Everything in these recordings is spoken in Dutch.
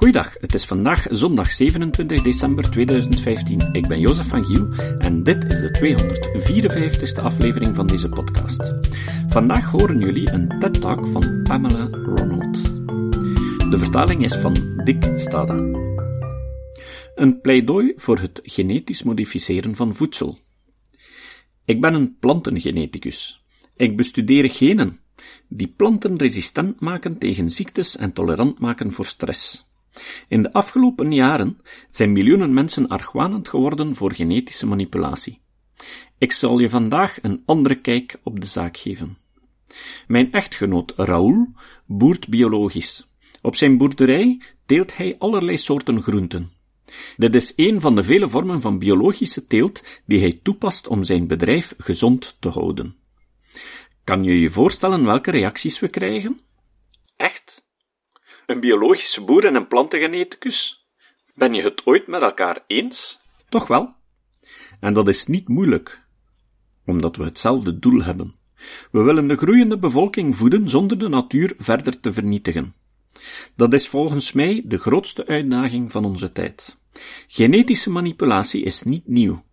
Goeiedag, het is vandaag zondag 27 december 2015. Ik ben Jozef van Giel en dit is de 254ste aflevering van deze podcast. Vandaag horen jullie een TED-talk van Pamela Ronald. De vertaling is van Dick Stada. Een pleidooi voor het genetisch modificeren van voedsel. Ik ben een plantengeneticus. Ik bestudeer genen die planten resistent maken tegen ziektes en tolerant maken voor stress. In de afgelopen jaren zijn miljoenen mensen argwanend geworden voor genetische manipulatie. Ik zal je vandaag een andere kijk op de zaak geven. Mijn echtgenoot Raoul boert biologisch. Op zijn boerderij teelt hij allerlei soorten groenten. Dit is een van de vele vormen van biologische teelt die hij toepast om zijn bedrijf gezond te houden. Kan je je voorstellen welke reacties we krijgen? Echt? Een biologische boer en een plantengeneticus? Ben je het ooit met elkaar eens? Toch wel. En dat is niet moeilijk, omdat we hetzelfde doel hebben. We willen de groeiende bevolking voeden zonder de natuur verder te vernietigen. Dat is volgens mij de grootste uitdaging van onze tijd. Genetische manipulatie is niet nieuw.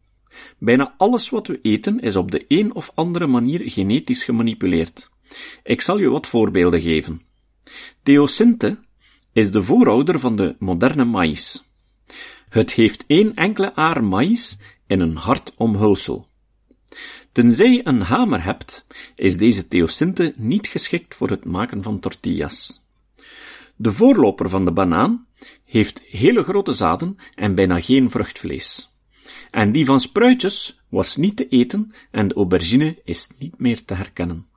Bijna alles wat we eten is op de een of andere manier genetisch gemanipuleerd. Ik zal je wat voorbeelden geven. Theosinte is de voorouder van de moderne maïs. Het heeft één enkele aar maïs in een hard omhulsel. Tenzij een hamer hebt, is deze theosinte niet geschikt voor het maken van tortillas. De voorloper van de banaan heeft hele grote zaden en bijna geen vruchtvlees. En die van spruitjes was niet te eten en de aubergine is niet meer te herkennen.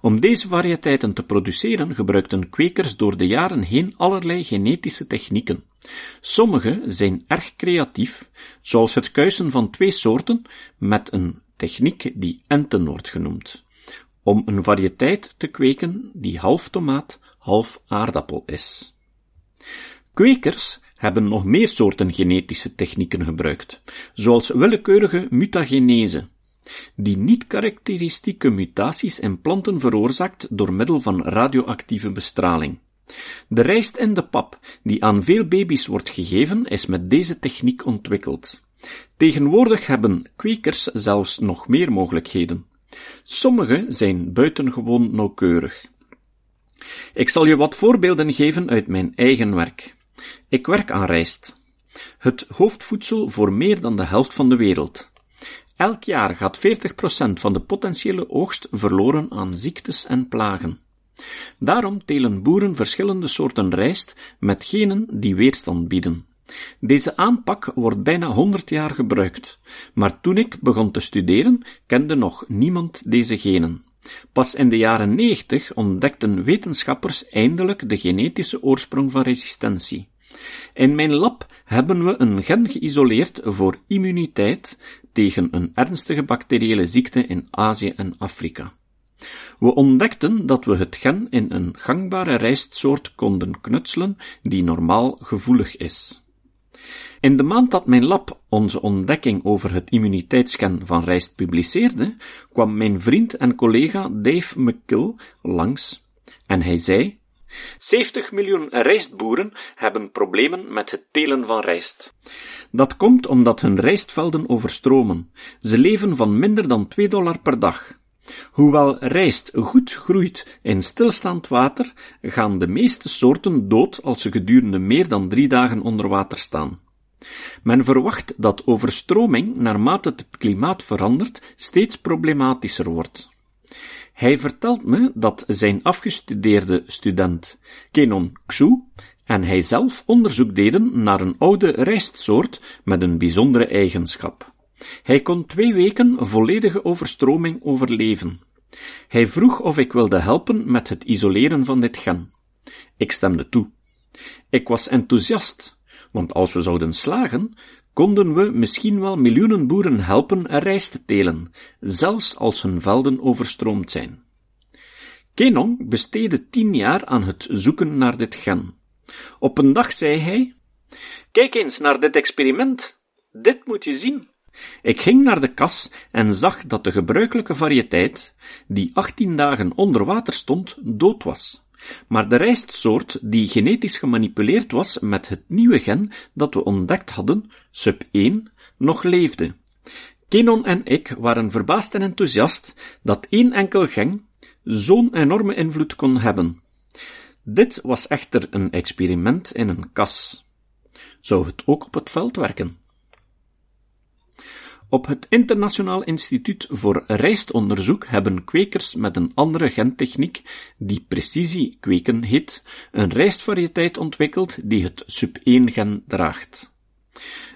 Om deze variëteiten te produceren gebruikten kwekers door de jaren heen allerlei genetische technieken. Sommige zijn erg creatief, zoals het kuisen van twee soorten met een techniek die enten wordt genoemd, om een variëteit te kweken die half tomaat, half aardappel is. Kwekers hebben nog meer soorten genetische technieken gebruikt, zoals willekeurige mutagenese, die niet-karakteristieke mutaties in planten veroorzaakt door middel van radioactieve bestraling. De rijst in de pap, die aan veel baby's wordt gegeven, is met deze techniek ontwikkeld. Tegenwoordig hebben kwekers zelfs nog meer mogelijkheden. Sommige zijn buitengewoon nauwkeurig. Ik zal je wat voorbeelden geven uit mijn eigen werk. Ik werk aan rijst. Het hoofdvoedsel voor meer dan de helft van de wereld. Elk jaar gaat 40% van de potentiële oogst verloren aan ziektes en plagen. Daarom telen boeren verschillende soorten rijst met genen die weerstand bieden. Deze aanpak wordt bijna 100 jaar gebruikt, maar toen ik begon te studeren, kende nog niemand deze genen. Pas in de jaren 90 ontdekten wetenschappers eindelijk de genetische oorsprong van resistentie. In mijn lab hebben we een gen geïsoleerd voor immuniteit tegen een ernstige bacteriële ziekte in Azië en Afrika. We ontdekten dat we het gen in een gangbare rijstsoort konden knutselen die normaal gevoelig is. In de maand dat mijn lab onze ontdekking over het immuniteitsgen van rijst publiceerde, kwam mijn vriend en collega Dave McKill langs en hij zei 70 miljoen rijstboeren hebben problemen met het telen van rijst. Dat komt omdat hun rijstvelden overstromen. Ze leven van minder dan 2 dollar per dag. Hoewel rijst goed groeit in stilstaand water, gaan de meeste soorten dood als ze gedurende meer dan drie dagen onder water staan. Men verwacht dat overstroming, naarmate het klimaat verandert, steeds problematischer wordt. Hij vertelt me dat zijn afgestudeerde student Kenon Xu en hij zelf onderzoek deden naar een oude rijstsoort met een bijzondere eigenschap. Hij kon twee weken volledige overstroming overleven. Hij vroeg of ik wilde helpen met het isoleren van dit gen. Ik stemde toe. Ik was enthousiast, want als we zouden slagen, konden we misschien wel miljoenen boeren helpen rijst te telen, zelfs als hun velden overstroomd zijn. Kenong besteedde tien jaar aan het zoeken naar dit gen. Op een dag zei hij, Kijk eens naar dit experiment. Dit moet je zien. Ik ging naar de kas en zag dat de gebruikelijke variëteit, die 18 dagen onder water stond, dood was. Maar de rijstsoort die genetisch gemanipuleerd was met het nieuwe gen dat we ontdekt hadden, SUB1, nog leefde. Kenon en ik waren verbaasd en enthousiast dat één enkel gen zo'n enorme invloed kon hebben. Dit was echter een experiment in een kas. Zou het ook op het veld werken? Op het Internationaal Instituut voor Rijstonderzoek hebben kwekers met een andere gentechniek, die precisiekweken heet, een rijstvariëteit ontwikkeld die het sub-1-gen draagt.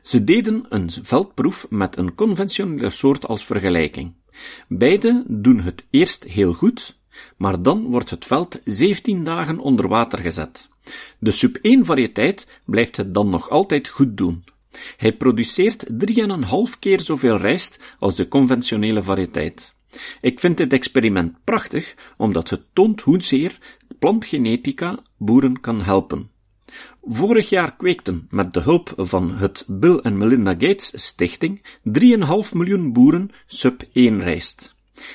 Ze deden een veldproef met een conventionele soort als vergelijking. Beide doen het eerst heel goed, maar dan wordt het veld 17 dagen onder water gezet. De sub-1 variëteit blijft het dan nog altijd goed doen. Hij produceert 3,5 keer zoveel rijst als de conventionele variëteit. Ik vind dit experiment prachtig, omdat het toont hoezeer plantgenetica boeren kan helpen. Vorig jaar kweekten, met de hulp van het Bill en Melinda Gates Stichting, 3,5 miljoen boeren sub-1 rijst.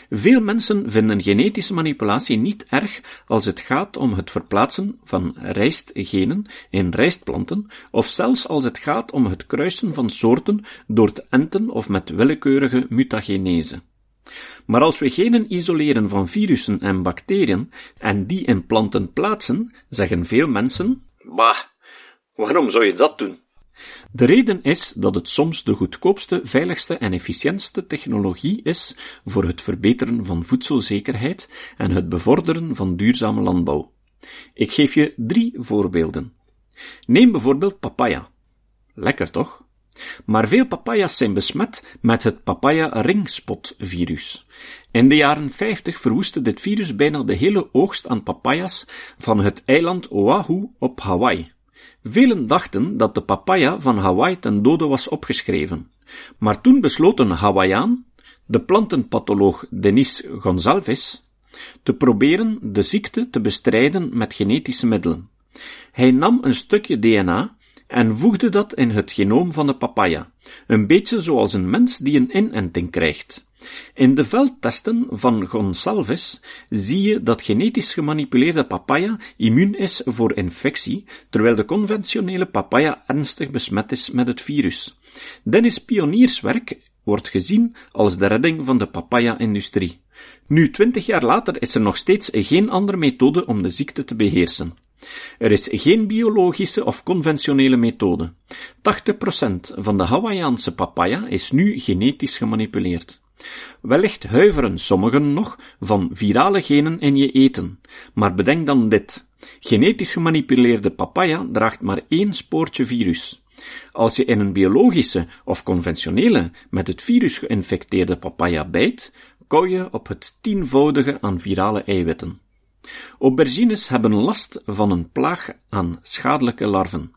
Veel mensen vinden genetische manipulatie niet erg als het gaat om het verplaatsen van rijstgenen in rijstplanten, of zelfs als het gaat om het kruisen van soorten door te enten of met willekeurige mutagenese. Maar als we genen isoleren van virussen en bacteriën en die in planten plaatsen, zeggen veel mensen: Bah, waarom zou je dat doen? De reden is dat het soms de goedkoopste, veiligste en efficiëntste technologie is voor het verbeteren van voedselzekerheid en het bevorderen van duurzame landbouw. Ik geef je drie voorbeelden. Neem bijvoorbeeld papaya. Lekker toch? Maar veel papaya's zijn besmet met het papaya ringspot virus. In de jaren 50 verwoestte dit virus bijna de hele oogst aan papayas van het eiland Oahu op Hawaii. Velen dachten dat de papaya van Hawaii ten dode was opgeschreven. Maar toen besloot een de plantenpatholoog Denis Gonzalves, te proberen de ziekte te bestrijden met genetische middelen. Hij nam een stukje DNA en voegde dat in het genoom van de papaya, een beetje zoals een mens die een inenting krijgt. In de veldtesten van Gonsalves zie je dat genetisch gemanipuleerde papaya immuun is voor infectie, terwijl de conventionele papaya ernstig besmet is met het virus. Dennis pionierswerk wordt gezien als de redding van de papaya-industrie. Nu, twintig jaar later is er nog steeds geen andere methode om de ziekte te beheersen. Er is geen biologische of conventionele methode. 80% van de Hawaiiaanse papaya is nu genetisch gemanipuleerd. Wellicht huiveren sommigen nog van virale genen in je eten, maar bedenk dan dit. Genetisch gemanipuleerde papaya draagt maar één spoortje virus. Als je in een biologische of conventionele met het virus geïnfecteerde papaya bijt, kou je op het tienvoudige aan virale eiwitten. Aubergines hebben last van een plaag aan schadelijke larven.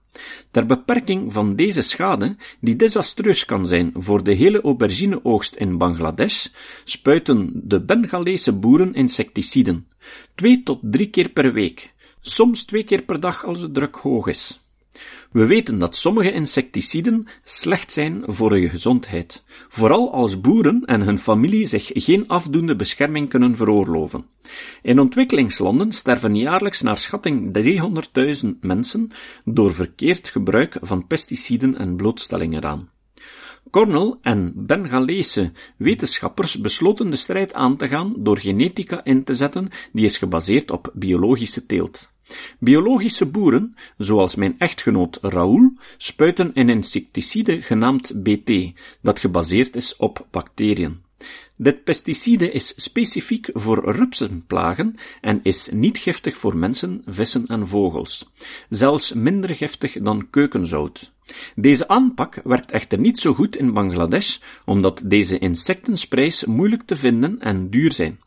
Ter beperking van deze schade, die desastreus kan zijn voor de hele aubergineoogst in Bangladesh, spuiten de Bengalese boeren insecticiden, twee tot drie keer per week, soms twee keer per dag als de druk hoog is. We weten dat sommige insecticiden slecht zijn voor je gezondheid, vooral als boeren en hun familie zich geen afdoende bescherming kunnen veroorloven. In ontwikkelingslanden sterven jaarlijks naar schatting 300.000 mensen door verkeerd gebruik van pesticiden en blootstelling eraan. Cornell en Bengalese wetenschappers besloten de strijd aan te gaan door genetica in te zetten die is gebaseerd op biologische teelt. Biologische boeren, zoals mijn echtgenoot Raoul, spuiten een insecticide genaamd BT, dat gebaseerd is op bacteriën. Dit pesticide is specifiek voor rupsenplagen en is niet giftig voor mensen, vissen en vogels. Zelfs minder giftig dan keukenzout. Deze aanpak werkt echter niet zo goed in Bangladesh, omdat deze insectensprays moeilijk te vinden en duur zijn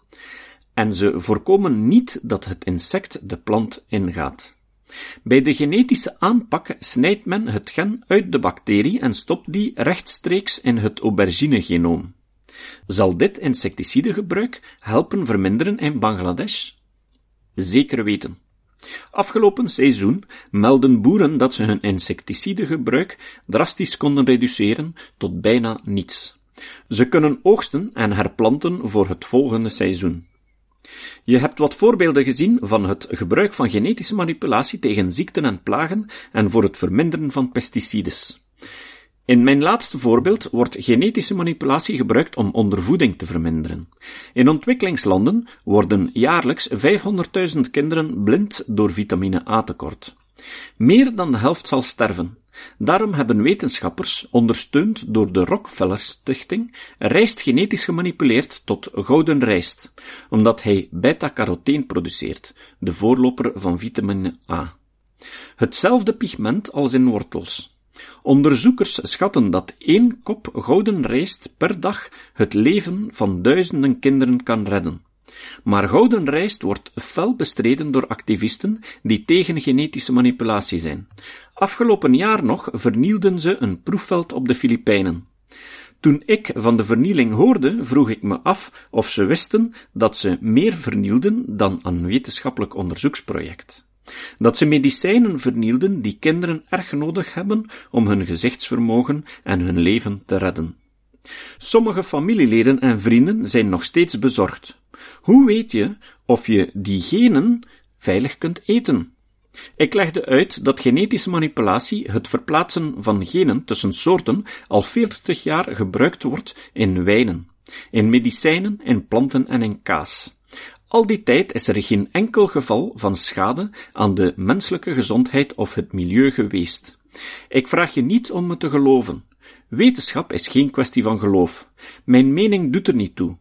en ze voorkomen niet dat het insect de plant ingaat. Bij de genetische aanpak snijdt men het gen uit de bacterie en stopt die rechtstreeks in het aubergine-genoom. Zal dit insecticidegebruik helpen verminderen in Bangladesh? Zeker weten. Afgelopen seizoen melden boeren dat ze hun insecticidegebruik drastisch konden reduceren tot bijna niets. Ze kunnen oogsten en herplanten voor het volgende seizoen. Je hebt wat voorbeelden gezien van het gebruik van genetische manipulatie tegen ziekten en plagen en voor het verminderen van pesticides. In mijn laatste voorbeeld wordt genetische manipulatie gebruikt om ondervoeding te verminderen. In ontwikkelingslanden worden jaarlijks 500.000 kinderen blind door vitamine A tekort. Meer dan de helft zal sterven. Daarom hebben wetenschappers, ondersteund door de Rockefeller Stichting, rijst genetisch gemanipuleerd tot gouden rijst, omdat hij beta-carotene produceert, de voorloper van vitamine A. Hetzelfde pigment als in wortels. Onderzoekers schatten dat één kop gouden rijst per dag het leven van duizenden kinderen kan redden. Maar gouden rijst wordt fel bestreden door activisten die tegen genetische manipulatie zijn. Afgelopen jaar nog vernielden ze een proefveld op de Filipijnen. Toen ik van de vernieling hoorde, vroeg ik me af of ze wisten dat ze meer vernielden dan een wetenschappelijk onderzoeksproject. Dat ze medicijnen vernielden die kinderen erg nodig hebben om hun gezichtsvermogen en hun leven te redden. Sommige familieleden en vrienden zijn nog steeds bezorgd. Hoe weet je of je die genen veilig kunt eten? Ik legde uit dat genetische manipulatie, het verplaatsen van genen tussen soorten, al 40 jaar gebruikt wordt in wijnen, in medicijnen, in planten en in kaas. Al die tijd is er geen enkel geval van schade aan de menselijke gezondheid of het milieu geweest. Ik vraag je niet om me te geloven. Wetenschap is geen kwestie van geloof. Mijn mening doet er niet toe.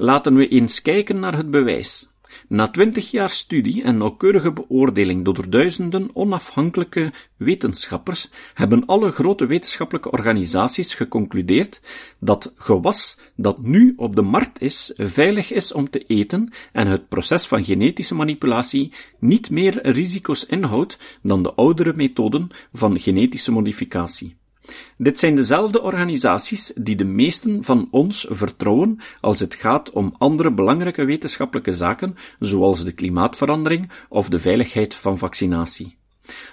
Laten we eens kijken naar het bewijs. Na twintig jaar studie en nauwkeurige beoordeling door duizenden onafhankelijke wetenschappers hebben alle grote wetenschappelijke organisaties geconcludeerd dat gewas dat nu op de markt is, veilig is om te eten en het proces van genetische manipulatie niet meer risico's inhoudt dan de oudere methoden van genetische modificatie. Dit zijn dezelfde organisaties die de meesten van ons vertrouwen als het gaat om andere belangrijke wetenschappelijke zaken, zoals de klimaatverandering of de veiligheid van vaccinatie.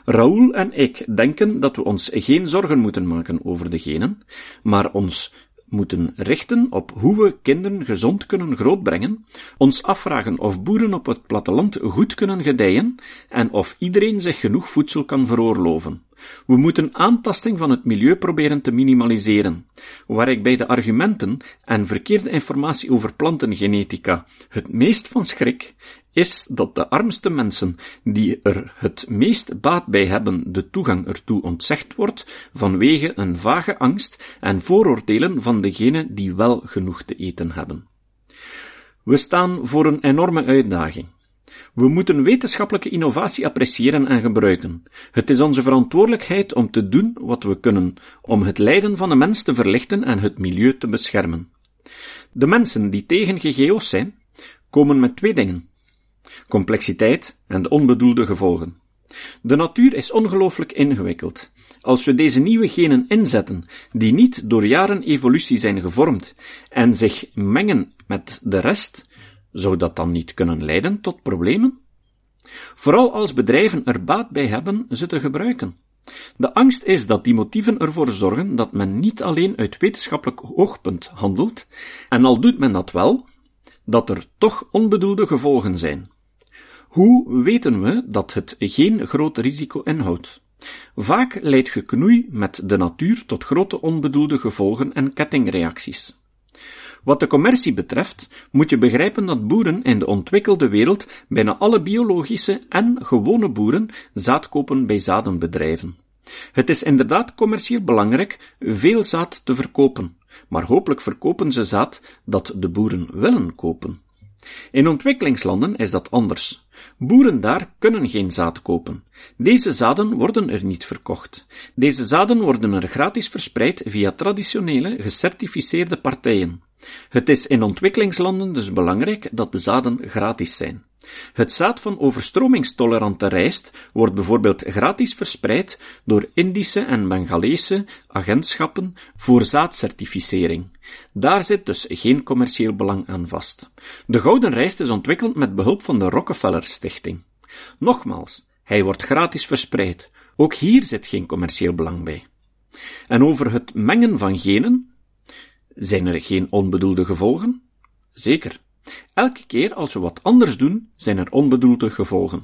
Raoul en ik denken dat we ons geen zorgen moeten maken over de genen, maar ons moeten richten op hoe we kinderen gezond kunnen grootbrengen, ons afvragen of boeren op het platteland goed kunnen gedijen en of iedereen zich genoeg voedsel kan veroorloven. We moeten aantasting van het milieu proberen te minimaliseren, waar ik bij de argumenten en verkeerde informatie over plantengenetica het meest van schrik, is dat de armste mensen, die er het meest baat bij hebben, de toegang ertoe ontzegd wordt vanwege een vage angst en vooroordelen van degenen die wel genoeg te eten hebben. We staan voor een enorme uitdaging. We moeten wetenschappelijke innovatie appreciëren en gebruiken. Het is onze verantwoordelijkheid om te doen wat we kunnen om het lijden van de mens te verlichten en het milieu te beschermen. De mensen die tegen GGO's zijn, komen met twee dingen. Complexiteit en de onbedoelde gevolgen. De natuur is ongelooflijk ingewikkeld. Als we deze nieuwe genen inzetten, die niet door jaren evolutie zijn gevormd en zich mengen met de rest, zou dat dan niet kunnen leiden tot problemen? Vooral als bedrijven er baat bij hebben ze te gebruiken. De angst is dat die motieven ervoor zorgen dat men niet alleen uit wetenschappelijk oogpunt handelt, en al doet men dat wel, dat er toch onbedoelde gevolgen zijn. Hoe weten we dat het geen groot risico inhoudt? Vaak leidt geknoei met de natuur tot grote onbedoelde gevolgen en kettingreacties. Wat de commercie betreft, moet je begrijpen dat boeren in de ontwikkelde wereld bijna alle biologische en gewone boeren zaad kopen bij zadenbedrijven. Het is inderdaad commercieel belangrijk veel zaad te verkopen, maar hopelijk verkopen ze zaad dat de boeren willen kopen. In ontwikkelingslanden is dat anders. Boeren daar kunnen geen zaad kopen. Deze zaden worden er niet verkocht. Deze zaden worden er gratis verspreid via traditionele, gecertificeerde partijen. Het is in ontwikkelingslanden dus belangrijk dat de zaden gratis zijn. Het zaad van overstromingstolerante rijst wordt bijvoorbeeld gratis verspreid door Indische en Bengalese agentschappen voor zaadcertificering. Daar zit dus geen commercieel belang aan vast. De gouden rijst is ontwikkeld met behulp van de Rockefeller Stichting. Nogmaals, hij wordt gratis verspreid. Ook hier zit geen commercieel belang bij. En over het mengen van genen, zijn er geen onbedoelde gevolgen? Zeker. Elke keer als we wat anders doen, zijn er onbedoelde gevolgen.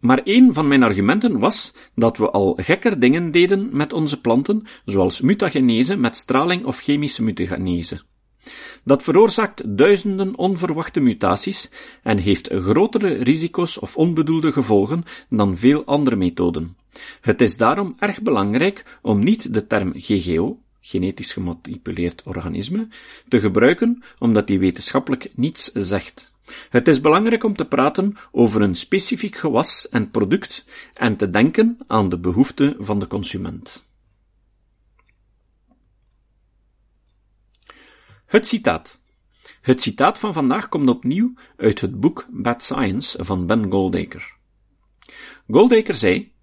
Maar een van mijn argumenten was dat we al gekker dingen deden met onze planten, zoals mutagenese met straling of chemische mutagenese. Dat veroorzaakt duizenden onverwachte mutaties en heeft grotere risico's of onbedoelde gevolgen dan veel andere methoden. Het is daarom erg belangrijk om niet de term GGO, genetisch gemanipuleerd organisme, te gebruiken, omdat die wetenschappelijk niets zegt. Het is belangrijk om te praten over een specifiek gewas en product en te denken aan de behoeften van de consument. Het citaat. Het citaat van vandaag komt opnieuw uit het boek Bad Science van Ben Goldacre. Goldacre zei: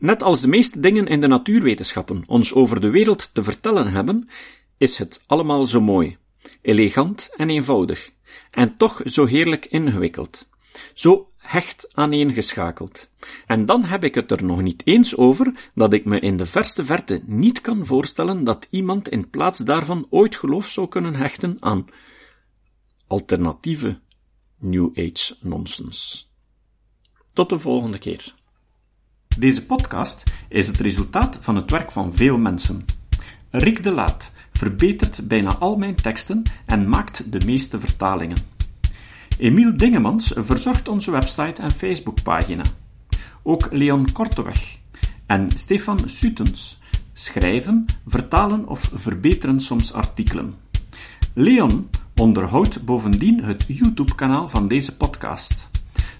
Net als de meeste dingen in de natuurwetenschappen ons over de wereld te vertellen hebben, is het allemaal zo mooi, elegant en eenvoudig, en toch zo heerlijk ingewikkeld, zo hecht aaneengeschakeld. En dan heb ik het er nog niet eens over dat ik me in de verste verte niet kan voorstellen dat iemand in plaats daarvan ooit geloof zou kunnen hechten aan alternatieve New Age nonsens. Tot de volgende keer. Deze podcast is het resultaat van het werk van veel mensen. Rick de Laat verbetert bijna al mijn teksten en maakt de meeste vertalingen. Emiel Dingemans verzorgt onze website en Facebookpagina. Ook Leon Korteweg en Stefan Sutens schrijven, vertalen of verbeteren soms artikelen. Leon onderhoudt bovendien het YouTube-kanaal van deze podcast.